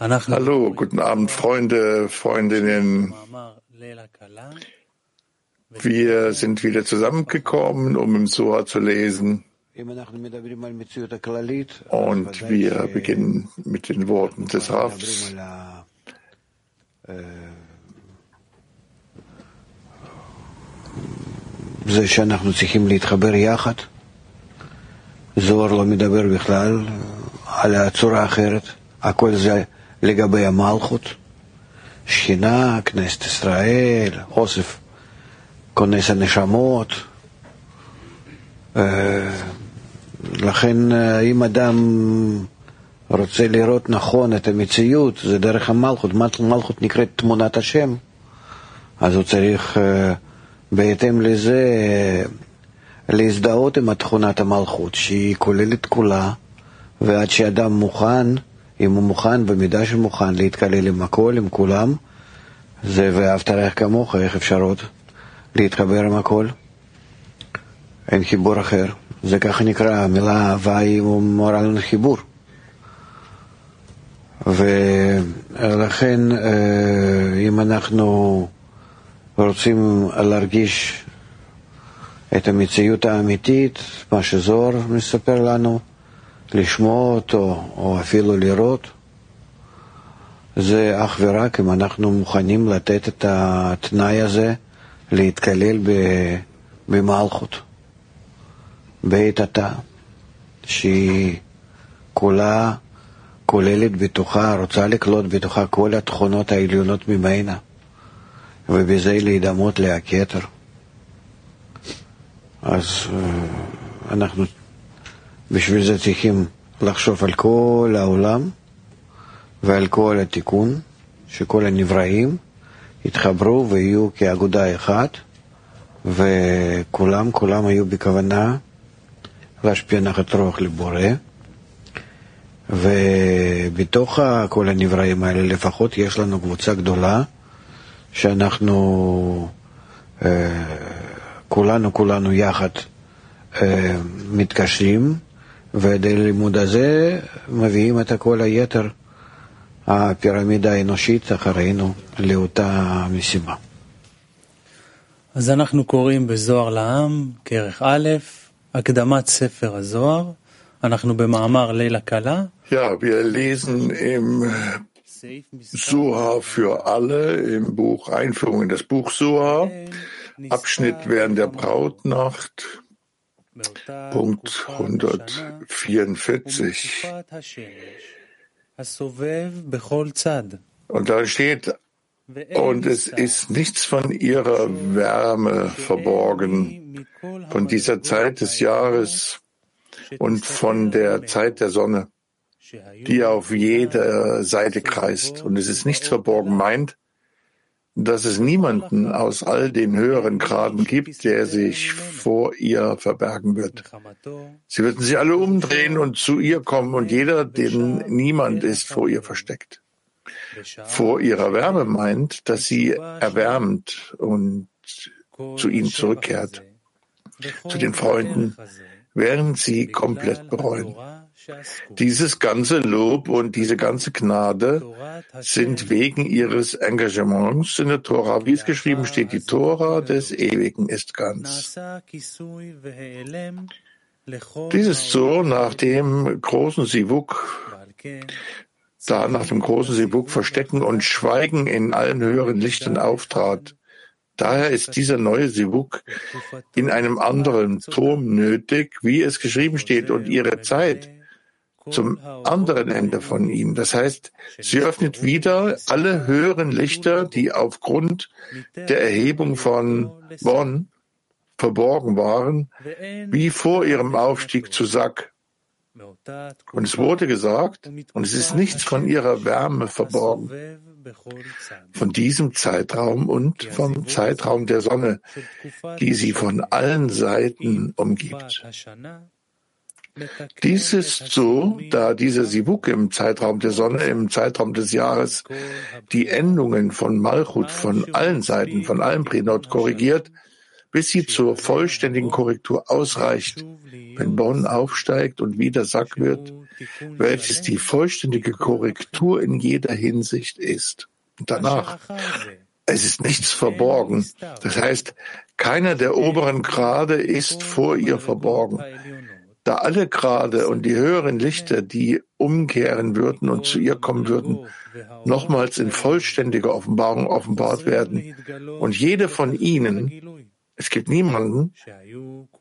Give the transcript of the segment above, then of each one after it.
Hallo, guten Abend, Freunde, Freundinnen. Wir sind wieder zusammengekommen, um im Soha zu lesen. Und wir beginnen mit den Worten des Rafs. זה שאנחנו צריכים להתחבר יחד. זוהר לא מדבר בכלל על הצורה האחרת, הכל זה לגבי המלכות, שכינה, כנסת ישראל, אוסף כונס הנשמות. לכן אם אדם רוצה לראות נכון את המציאות, זה דרך המלכות, מלכות נקראת תמונת השם, אז הוא צריך בהתאם לזה להזדהות עם תכונת המלכות, שהיא כוללת כולה, ועד שאדם מוכן, אם הוא מוכן, במידה שמוכן, להתקלל עם הכל, עם כולם, זה ואהבת רעך כמוך, איך אפשר עוד להתחבר עם הכל? אין חיבור אחר. זה ככה נקרא, המילה אהבה היא מורה לנו חיבור. ולכן, אם אנחנו רוצים להרגיש את המציאות האמיתית, מה שזוהר מספר לנו, לשמוע אותו או אפילו לראות, זה אך ורק אם אנחנו מוכנים לתת את התנאי הזה להתקלל במלכות, בעת התא, שהיא כולה כוללת בתוכה, רוצה לקלוט בתוכה כל התכונות העליונות ממנה, ובזה להידמות להכתר. אז אנחנו בשביל זה צריכים לחשוב על כל העולם ועל כל התיקון, שכל הנבראים יתחברו ויהיו כאגודה אחת, וכולם, כולם היו בכוונה להשפיע נחת רוח לבורא. ובתוך כל הנבראים האלה לפחות יש לנו קבוצה גדולה שאנחנו כולנו, כולנו יחד מתקשרים, ועדי לימוד הזה מביאים את כל היתר, הפירמידה האנושית אחרינו, לאותה משימה. אז אנחנו קוראים בזוהר לעם, כרך א', הקדמת ספר הזוהר. אנחנו במאמר לילה קלה. Ja, wir lesen im Suha für alle, im Buch Einführung in das Buch Suha. Abschnitt während der Brautnacht, Punkt 144. Und da steht, und es ist nichts von ihrer Wärme verborgen, von dieser Zeit des Jahres und von der Zeit der Sonne, die auf jeder Seite kreist. Und es ist nichts verborgen meint, dass es niemanden aus all den höheren Graden gibt, der sich vor ihr verbergen wird. Sie würden sich alle umdrehen und zu ihr kommen und jeder, den niemand ist, vor ihr versteckt. Vor ihrer Wärme meint, dass sie erwärmt und zu ihnen zurückkehrt, zu den Freunden, während sie komplett bereuen. Dieses ganze Lob und diese ganze Gnade sind wegen ihres Engagements in der Tora, wie es geschrieben steht, die Tora des Ewigen ist ganz. Dies ist so nach dem großen Sivuk, da nach dem großen Sivuk Verstecken und Schweigen in allen höheren Lichtern auftrat. Daher ist dieser neue Sivuk in einem anderen Turm nötig, wie es geschrieben steht, und ihre Zeit zum anderen Ende von ihm. Das heißt, sie öffnet wieder alle höheren Lichter, die aufgrund der Erhebung von Bonn verborgen waren, wie vor ihrem Aufstieg zu Sack. Und es wurde gesagt, und es ist nichts von ihrer Wärme verborgen, von diesem Zeitraum und vom Zeitraum der Sonne, die sie von allen Seiten umgibt. Dies ist so, da dieser Sivuk im Zeitraum der Sonne, im Zeitraum des Jahres, die Endungen von Malchut von allen Seiten, von allen Prinot korrigiert, bis sie zur vollständigen Korrektur ausreicht, wenn Bonn aufsteigt und wieder Sack wird, welches die vollständige Korrektur in jeder Hinsicht ist. Und danach, es ist nichts verborgen. Das heißt, keiner der oberen Grade ist vor ihr verborgen. Da alle Grade und die höheren Lichter, die umkehren würden und zu ihr kommen würden, nochmals in vollständiger Offenbarung offenbart werden. Und jede von ihnen, es gibt niemanden,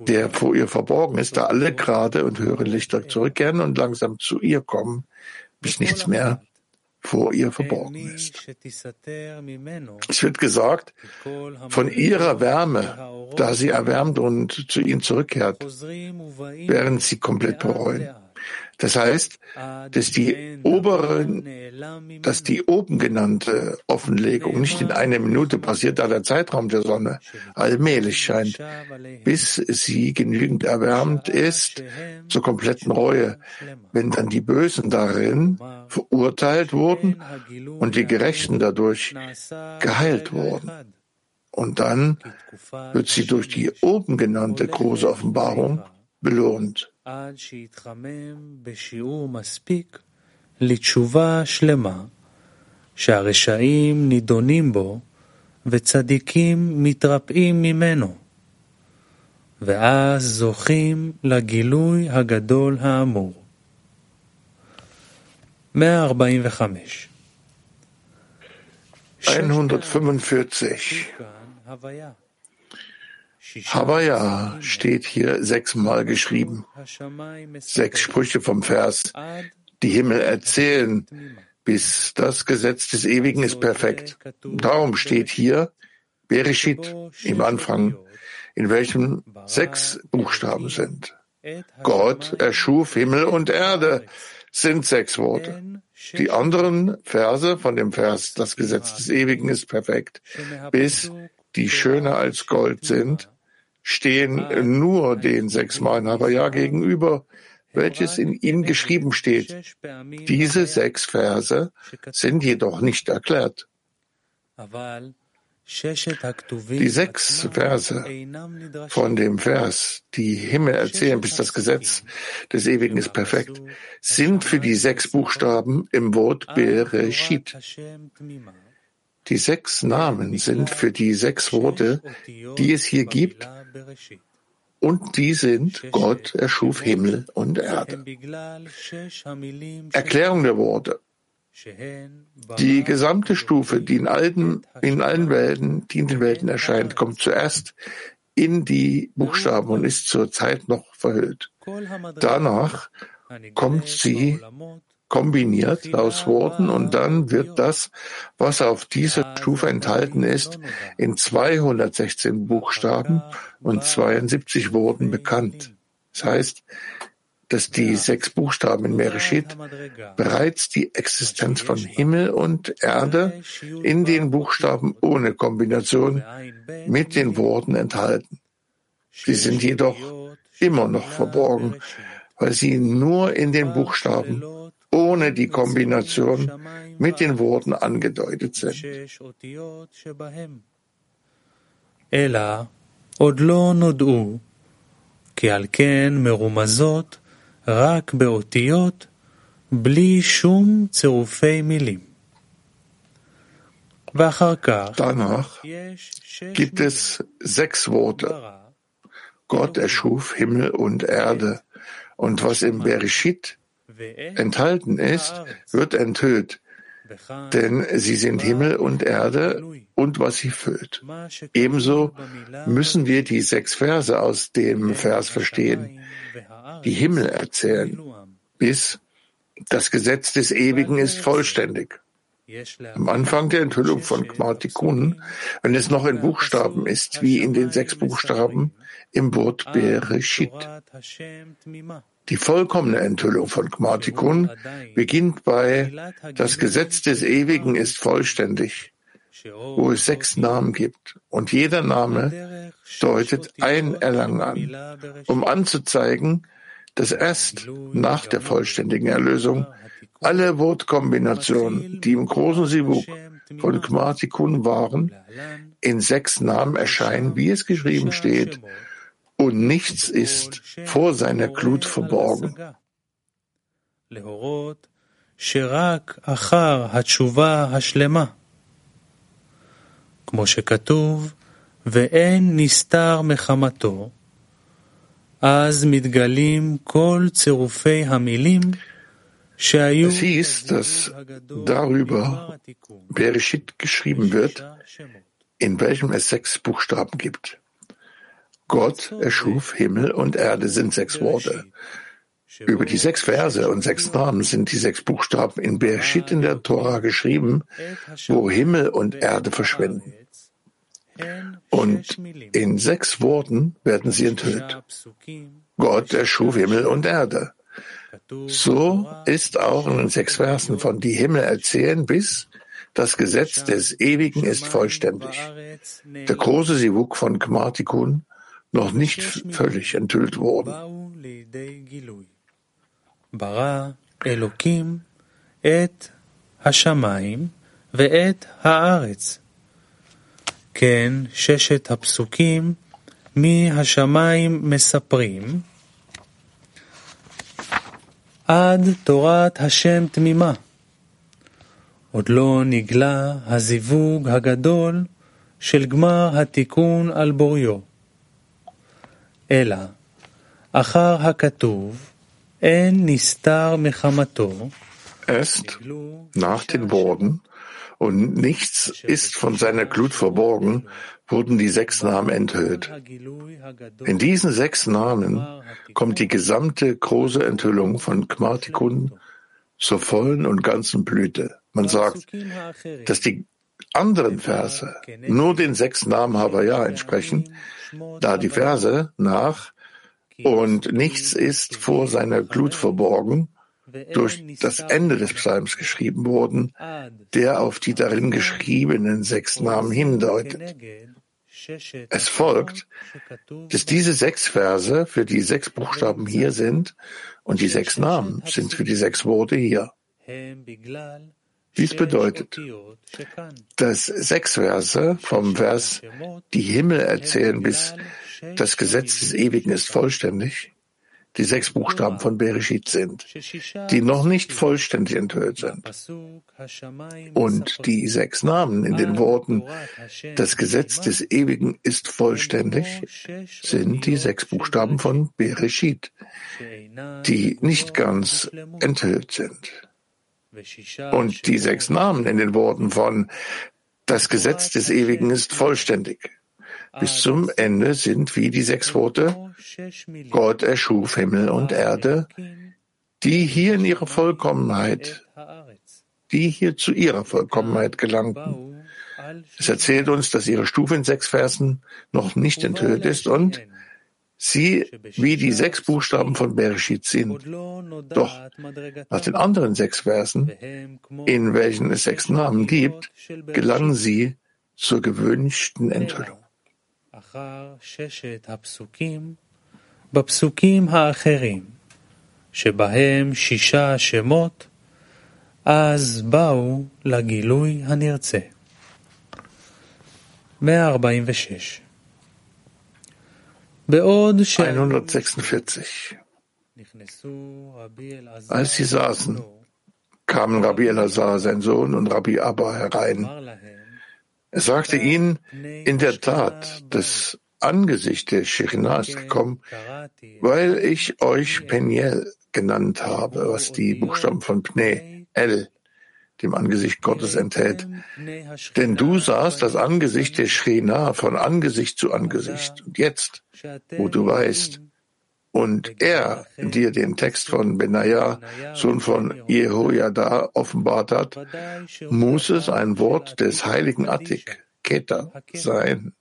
der vor ihr verborgen ist, da alle gerade und höhere Lichter zurückkehren und langsam zu ihr kommen, bis nichts mehr vor ihr verborgen ist. Es wird gesagt, von ihrer Wärme, da sie erwärmt und zu ihnen zurückkehrt, während sie komplett bereuen. Das heißt, dass die oberen, dass die oben genannte Offenlegung nicht in einer Minute passiert, da der Zeitraum der Sonne allmählich scheint, bis sie genügend erwärmt ist zur kompletten Reue, wenn dann die Bösen darin verurteilt wurden und die Gerechten dadurch geheilt wurden. Und dann wird sie durch die oben genannte große Offenbarung belohnt. עד שיתחמם בשיעור מספיק לתשובה שלמה, שהרשעים נידונים בו וצדיקים מתרפאים ממנו, ואז זוכים לגילוי הגדול האמור. 145 145 Havaya steht hier sechsmal geschrieben. Sechs Sprüche vom Vers. Die Himmel erzählen, bis das Gesetz des Ewigen ist perfekt. Darum steht hier Bereshit im Anfang, in welchem sechs Buchstaben sind. Gott erschuf Himmel und Erde, sind sechs Worte. Die anderen Verse von dem Vers, das Gesetz des Ewigen ist perfekt, bis die schöner als Gold sind, stehen nur den sechsmal Havaya gegenüber, welches in ihnen geschrieben steht. Diese sechs Verse sind jedoch nicht erklärt. Die sechs Verse von dem Vers, die Himmel erzählen, bis das Gesetz des Ewigen ist perfekt, sind für die sechs Buchstaben im Wort Bereshit. Die sechs Namen sind für die sechs Worte, die es hier gibt, und die sind, Gott erschuf Himmel und Erde. Erklärung der Worte. Die gesamte Stufe, die in allen, in allen Welten, die in den Welten erscheint, kommt zuerst in die Buchstaben und ist zur Zeit noch verhüllt. Danach kommt sie kombiniert aus Worten und dann wird das, was auf dieser Stufe enthalten ist, in 216 Buchstaben und 72 Worten bekannt. Das heißt, dass die sechs Buchstaben in Mereshit bereits die Existenz von Himmel und Erde in den Buchstaben ohne Kombination mit den Worten enthalten. Sie sind jedoch immer noch verborgen, weil sie nur in den Buchstaben ohne die Kombination mit den Worten angedeutet sind. אלא עוד לא נודעו, כי על כן מרומזות רק באותיות בלי שום צירופי מילים. Danach gibt es sechs Worte. Gott erschuf Himmel und Erde. Und was im Bereshit enthalten ist, wird enthüllt, denn sie sind Himmel und Erde und was sie füllt. Ebenso müssen wir die sechs Verse aus dem Vers verstehen, die Himmel erzählen, bis das Gesetz des Ewigen ist vollständig. Am Anfang der Enthüllung von Kmartikun, wenn es noch in Buchstaben ist, wie in den sechs Buchstaben im Wort Bereshit. Die vollkommene Enthüllung von Gmartikun beginnt bei Das Gesetz des Ewigen ist vollständig, wo es sechs Namen gibt. Und jeder Name deutet ein Erlangen an, um anzuzeigen, dass erst nach der vollständigen Erlösung alle Wortkombinationen, die im großen Sivuk von Kmartikun waren, in sechs Namen erscheinen, wie es geschrieben steht, und nichts ist vor seiner Glut verborgen. כמו שכתוב, ואין נסתר מחמתו, אז מתגלים כל צירופי המילים Es hieß, dass darüber Bereshit geschrieben wird, in welchem es sechs Buchstaben gibt. Gott erschuf Himmel und Erde sind sechs Worte. Über die sechs Verse und sechs Namen sind die sechs Buchstaben in Bereshit in der Tora geschrieben, wo Himmel und Erde verschwinden. Und in sechs Worten werden sie enthüllt. Gott erschuf Himmel und Erde. So ist auch in den sechs Versen von die Himmel erzählen bis das Gesetz des Ewigen ist vollständig. Der große Sivuk von Gmartikun noch nicht völlig enthüllt worden. ברא אלוקים את השמיים ואת הארץ. כן, ששת הפסוקים מהשמיים מספרים עד תורת השם תמימה. עוד לא נגלה הזיווג הגדול של גמר התיקון על בוריו. אלא, אחר הכתוב, אין נסתר מחמתו, Erst nach den Worten und nichts ist von seiner Glut verborgen, wurden die sechs Namen enthüllt. In diesen sechs Namen kommt die gesamte große Enthüllung von Kmartikun zur vollen und ganzen Blüte. Man sagt, dass die anderen Verse nur den sechs Namen Havaya entsprechen, da die Verse nach und nichts ist vor seiner Glut verborgen durch das Ende des Psalms geschrieben wurden, der auf die darin geschriebenen sechs Namen hindeutet. Es folgt, dass diese sechs Verse für die sechs Buchstaben hier sind und die sechs Namen sind für die sechs Worte hier. Dies bedeutet, dass sechs Verse vom Vers die Himmel erzählen bis das Gesetz des Ewigen ist vollständig, die sechs Buchstaben von Bereshit sind, die noch nicht vollständig enthüllt sind. Und die sechs Namen in den Worten Das Gesetz des Ewigen ist vollständig sind die sechs Buchstaben von Bereshit, die nicht ganz enthüllt sind. Und die sechs Namen in den Worten von Das Gesetz des Ewigen ist vollständig bis zum Ende sind wie die sechs Worte Gott erschuf Himmel und Erde, die hier in ihrer Vollkommenheit, die hier zu ihrer Vollkommenheit gelangten. Es erzählt uns, dass ihre Stufe in sechs Versen noch nicht enthüllt ist und sie wie die sechs Buchstaben von Bereshit sind. Doch nach den anderen sechs Versen, in welchen es sechs Namen gibt, gelangen sie zur gewünschten Enthüllung. אחר ששת הפסוקים בפסוקים האחרים, שבהם שישה שמות, אז באו לגילוי הנרצה. 146 בעוד ש... 146. Als sie saßen, kamen Rabbi Elazar, sein Sohn, und Rabbi Abba herein. Er sagte ihnen, in der Tat, das Angesicht der Shechina ist gekommen, weil ich euch Peniel genannt habe, was die Buchstaben von Pne, El, dem Angesicht Gottes enthält. Denn du sahst das Angesicht der Shechina von Angesicht zu Angesicht. Und jetzt, wo du weißt, und er dir den Text von Benaja, Sohn von Jehoiada, offenbart hat, muss es ein Wort des heiligen Attik, Keta, sein.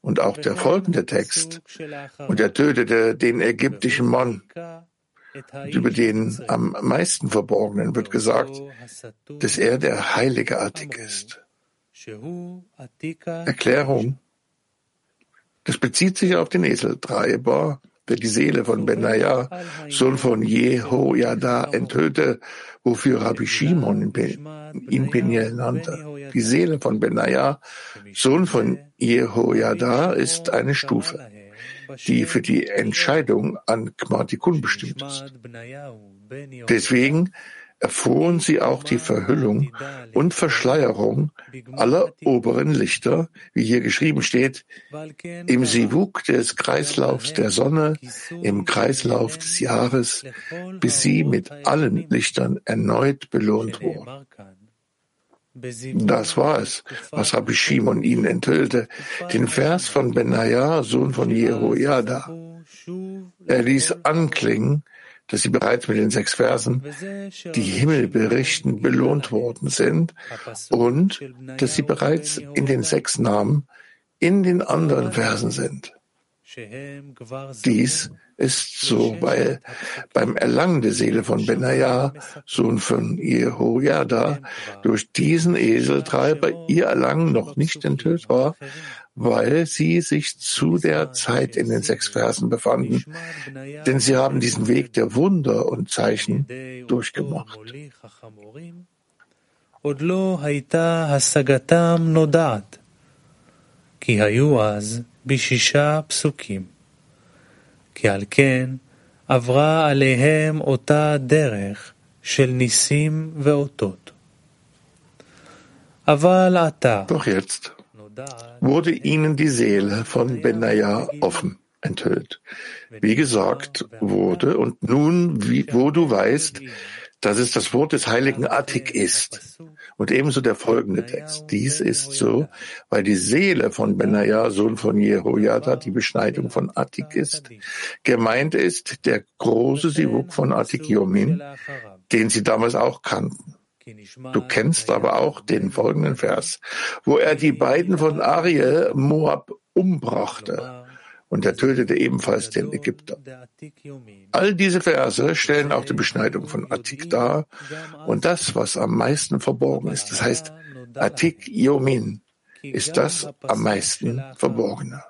Und auch der folgende Text, und er tötete den ägyptischen Mann, über den am meisten Verborgenen wird gesagt, dass er der heilige Attik ist. Erklärung. Das bezieht sich auf den Esel Treiber der die Seele von Benaja, Sohn von Jehoiada, enthüllte, wofür Rabbi Shimon ihn Peniel nannte. Die Seele von Benaja, Sohn von Jehoiada, ist eine Stufe, die für die Entscheidung an Kmartikun bestimmt ist. Deswegen erfuhren sie auch die Verhüllung und Verschleierung aller oberen Lichter, wie hier geschrieben steht, im Sivuk des Kreislaufs der Sonne, im Kreislauf des Jahres, bis sie mit allen Lichtern erneut belohnt wurden. Das war es, was Rabbi Shimon ihnen enthüllte, den Vers von Benaja, Sohn von Jehoiada. Er ließ anklingen, dass sie bereits mit den sechs Versen, die Himmel berichten, belohnt worden sind und dass sie bereits in den sechs Namen in den anderen Versen sind. Dies ist so, weil beim Erlangen der Seele von Benaja, Sohn von Jehoiada, durch diesen Eseltreiber ihr Erlangen noch nicht enthüllt war, weil sie sich zu der Zeit in den sechs Versen befanden, denn sie haben diesen Weg der Wunder und Zeichen durchgemacht. כי היו אז בשישה פסוקים. כי על כן עברה עליהם אותה דרך של ניסים ואותות. אבל עתה, Doch jetzt wurde ihnen die Seele von Benaja offen enthüllt. Wie gesagt wurde, und nun, wie, wo du weißt, dass es das Wort des heiligen Attik ist. und ebenso der folgende Text. Dies ist so, weil die Seele von Benaja, Sohn von Jehoiada, die Beschneidung von Attik ist. Gemeint ist der große Sivuk von Attik Yomin, den sie damals auch kannten. Du kennst aber auch den folgenden Vers, wo er die beiden von Ariel Moab umbrachte und er tötete ebenfalls den Ägypter. All diese Verse stellen auch die Beschneidung von Atik dar und das, was am meisten verborgen ist. Das heißt, Atik Yomin ist das am meisten Verborgene.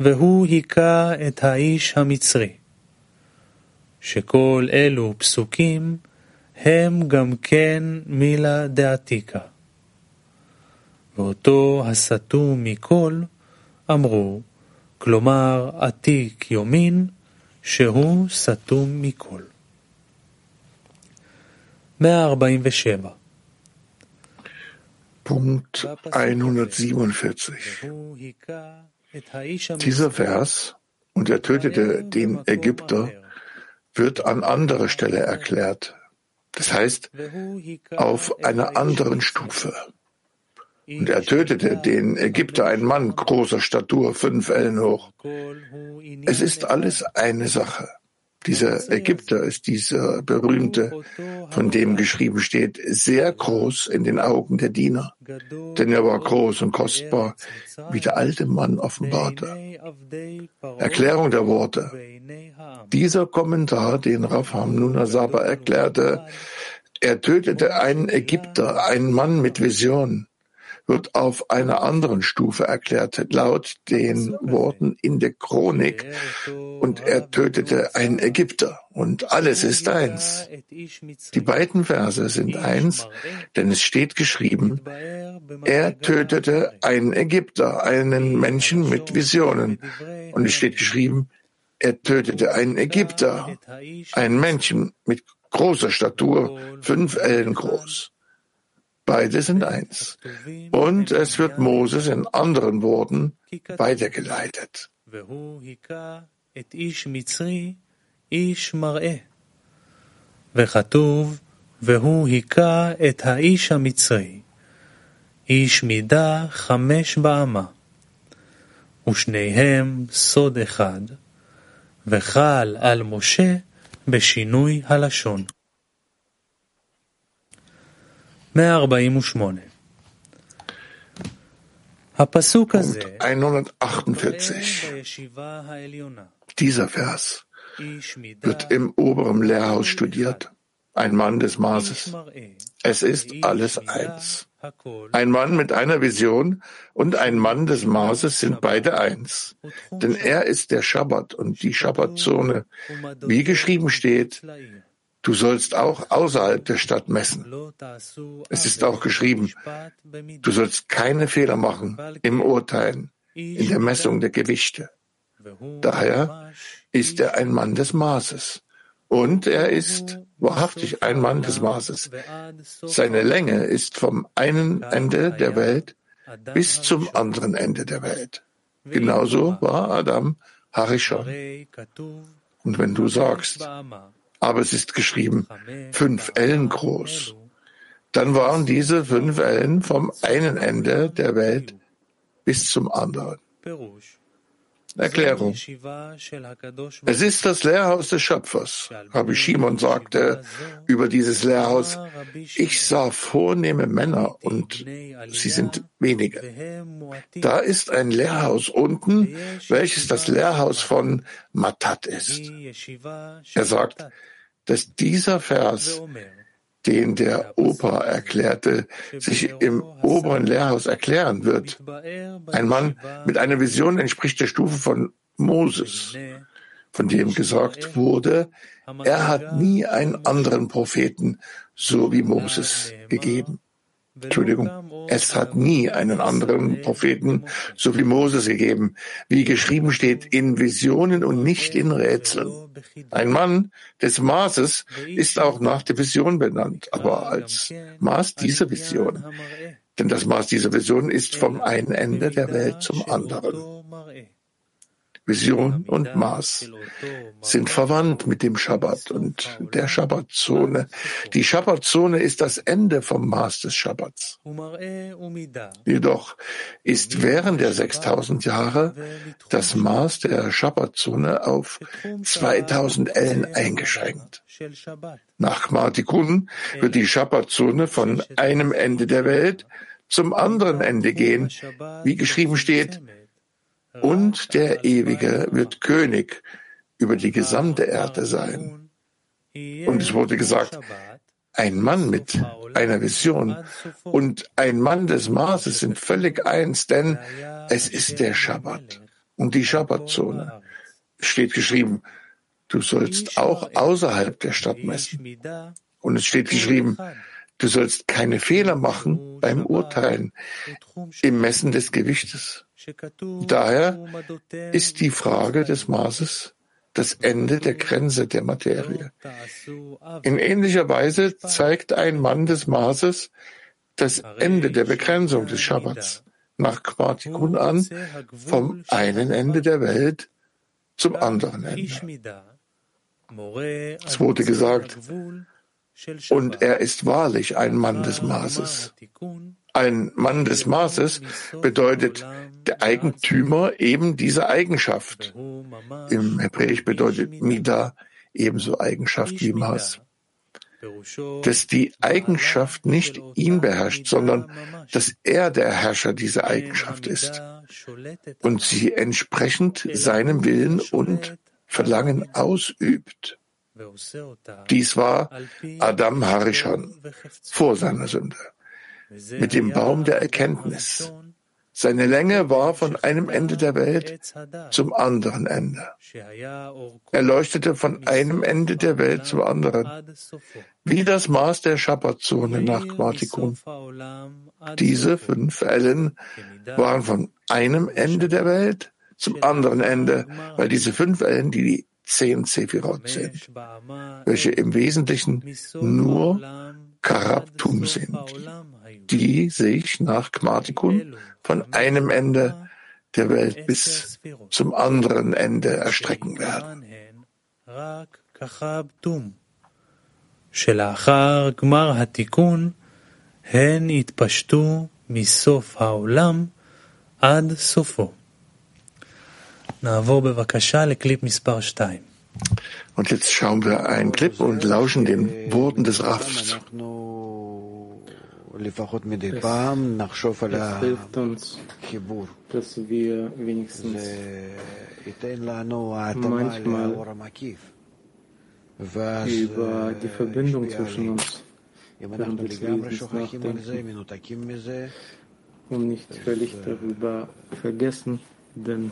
והוא היכה את האיש המצרי. שכל אלו פסוקים הם גם כן מילה דעתיקה. ואותו הסטו מכל אמרו, כלומר עתיק יומין, שהוא סתום מכל. 147 Punkt 147. Dieser Vers, und er tötete den Ägypter, wird an anderer Stelle erklärt. Das heißt, auf einer anderen Stufe. Und er tötete den Ägypter, einen Mann großer Statur, fünf Ellen hoch. Es ist alles eine Sache. Dieser Ägypter ist dieser berühmte, von dem geschrieben steht, sehr groß in den Augen der Diener, denn er war groß und kostbar, wie der alte Mann offenbarte. Erklärung der Worte. Dieser Kommentar, den Rafam Nunasaba erklärte, er tötete einen Ägypter, einen Mann mit Vision wird auf einer anderen Stufe erklärt, laut den Worten in der Chronik, und er tötete einen Ägypter, und alles ist eins. Die beiden Verse sind eins, denn es steht geschrieben, er tötete einen Ägypter, einen Menschen mit Visionen, und es steht geschrieben, er tötete einen Ägypter, einen Menschen mit großer Statur, fünf Ellen groß. Beide sind eins. Und es wird Moses in anderen Worten weitergeleitet. וכתוב, והוא היכה את האיש המצרי, איש מידה חמש באמה, ושניהם סוד אחד, וחל על משה בשינוי הלשון. 148. Punkt 148. Dieser Vers wird im oberen Lehrhaus studiert. ein Mann des Maßes. Es ist alles eins. Ein Mann mit einer Vision und ein Mann des Maßes sind beide eins. Denn er ist der Schabbat und die Schabbatzone. Wie geschrieben steht, du sollst auch außerhalb der Stadt messen. Es ist auch geschrieben, du sollst keine Fehler machen im Urteilen, in der Messung der Gewichte. Daher ist er ein Mann des Maßes. Und er ist wahrhaftig ein Mann des Maßes. Seine Länge ist vom einen Ende der Welt bis zum anderen Ende der Welt. Genauso war Adam Harishon. Und wenn du sagst, aber es ist geschrieben, fünf Ellen groß, dann waren diese fünf Ellen vom einen Ende der Welt bis zum anderen. Erklärung. Es ist das Lehrhaus des Schöpfers. Rabbi Shimon sagte über dieses Lehrhaus, ich sah vornehme Männer und sie sind wenige. Da ist ein Lehrhaus unten, welches das Lehrhaus von Matat ist. Er sagt, dass dieser Vers den der Opa erklärte, sich im oberen Lehrhaus erklären wird. Ein Mann mit einer Vision entspricht der Stufe von Moses, von dem gesagt wurde, er hat nie einen anderen Propheten so wie Moses gegeben. Entschuldigung, es hat nie einen anderen Propheten so wie Moses gegeben, wie geschrieben steht, in Visionen und nicht in Rätseln. Ein Mann des Maßes ist auch nach der Vision benannt, aber als Maß dieser Vision. Denn das Maß dieser Vision ist vom einen Ende der Welt zum anderen. Vision und Maß sind verwandt mit dem Schabbat und der Schabbatzone. Die Schabbatzone ist das Ende vom Maß des Schabbats. Jedoch ist während der 6000 Jahre das Maß der Schabbatzone auf 2000 Ellen eingeschränkt. Nach Martikun wird die Schabbatzone von einem Ende der Welt zum anderen Ende gehen, wie geschrieben steht, und der Ewige wird König über die gesamte Erde sein. Und es wurde gesagt, ein Mann mit einer Vision und ein Mann des Maßes sind völlig eins, denn es ist der Schabbat und die Schabbatzone. Steht geschrieben, du sollst auch außerhalb der Stadt messen. Und es steht geschrieben, du sollst keine Fehler machen beim Urteilen im Messen des Gewichtes. Daher ist die Frage des Maßes das Ende der Grenze der Materie. In ähnlicher Weise zeigt ein Mann des Maßes das Ende der Begrenzung des Schabbats nach Qmartikun an, vom einen Ende der Welt zum anderen Ende. Es wurde gesagt, und er ist wahrlich ein Mann des Maßes. Ein Mann des Maßes bedeutet der Eigentümer eben dieser Eigenschaft. Im Hebräisch bedeutet Mida ebenso Eigenschaft wie Maß. Dass die Eigenschaft nicht ihn beherrscht, sondern dass er der Herrscher dieser Eigenschaft ist und sie entsprechend seinem Willen und Verlangen ausübt. Dies war Adam Harishon vor seiner Sünde mit dem Baum der Erkenntnis. Seine Länge war von einem Ende der Welt zum anderen Ende. Er leuchtete von einem Ende der Welt zum anderen, wie das Maß der Schabbatzone nach Quatikun. Diese fünf Ellen waren von einem Ende der Welt zum anderen Ende, weil diese fünf Ellen die zehn Sephirot sind, welche im Wesentlichen nur Karabtum sind, die sich nach Gmatikun von einem Ende der Welt bis zum anderen Ende erstrecken werden. שלאחר גמר התיקון הן יתפשטו מסוף העולם עד סופו. Und jetzt schauen wir einen Clip und lauschen den Worten des Rafs. Es hilft uns, dass wir wenigstens manchmal über die Verbindung zwischen uns. während des Lesens nachdenken. und nicht völlig darüber vergessen, denn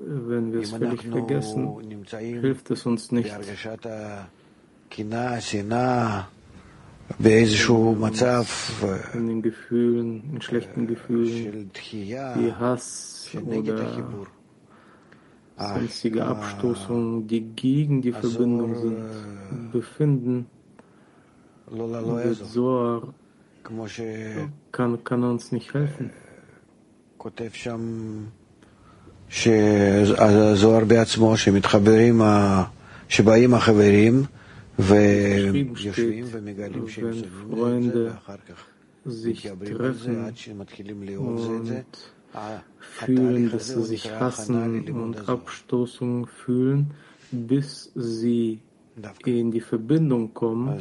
wenn wir es völlig vergessen, hilft es uns nicht. In den Gefühlen, in schlechten Gefühlen, wie Hass oder sonstige Abstoßungen, die gegen die Verbindung sind, befinden, wird Zohar kann, kann uns nicht helfen. שהזוהר בעצמו, שמתחברים, שבאים החברים ויושבים ומגלים שהם סובלים את זה, ואחר כך מתייברים בזה עד שמתחילים לאהוב זה את זה. fühlen, dass sie sich hassen und Abstoßungen fühlen, bis sie in die Verbindung kommen.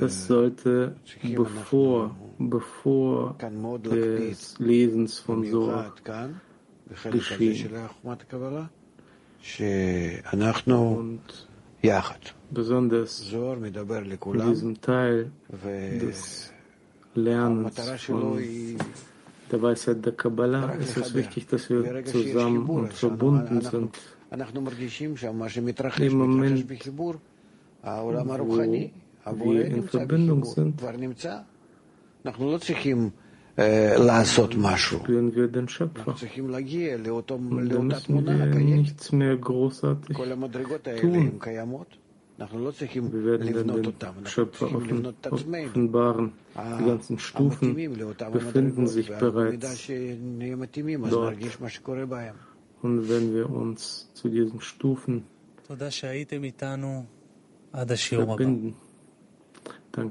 Das sollte bevor, bevor des Lesens von Zohar geschehen. Und besonders in diesem Teil des Lernens von der Weisheit der Kabbalah. Ist es wichtig, dass wir zusammen und verbunden sind. Im Moment, wo wir in Verbindung sind, spüren wir den Schöpfer. Und da müssen wir nichts mehr großartig tun. Wir werden dann den Schöpfer offenbaren. Die ganzen Stufen. befinden sich bereits dort. Und wenn wir uns zu diesen Stufen verbinden,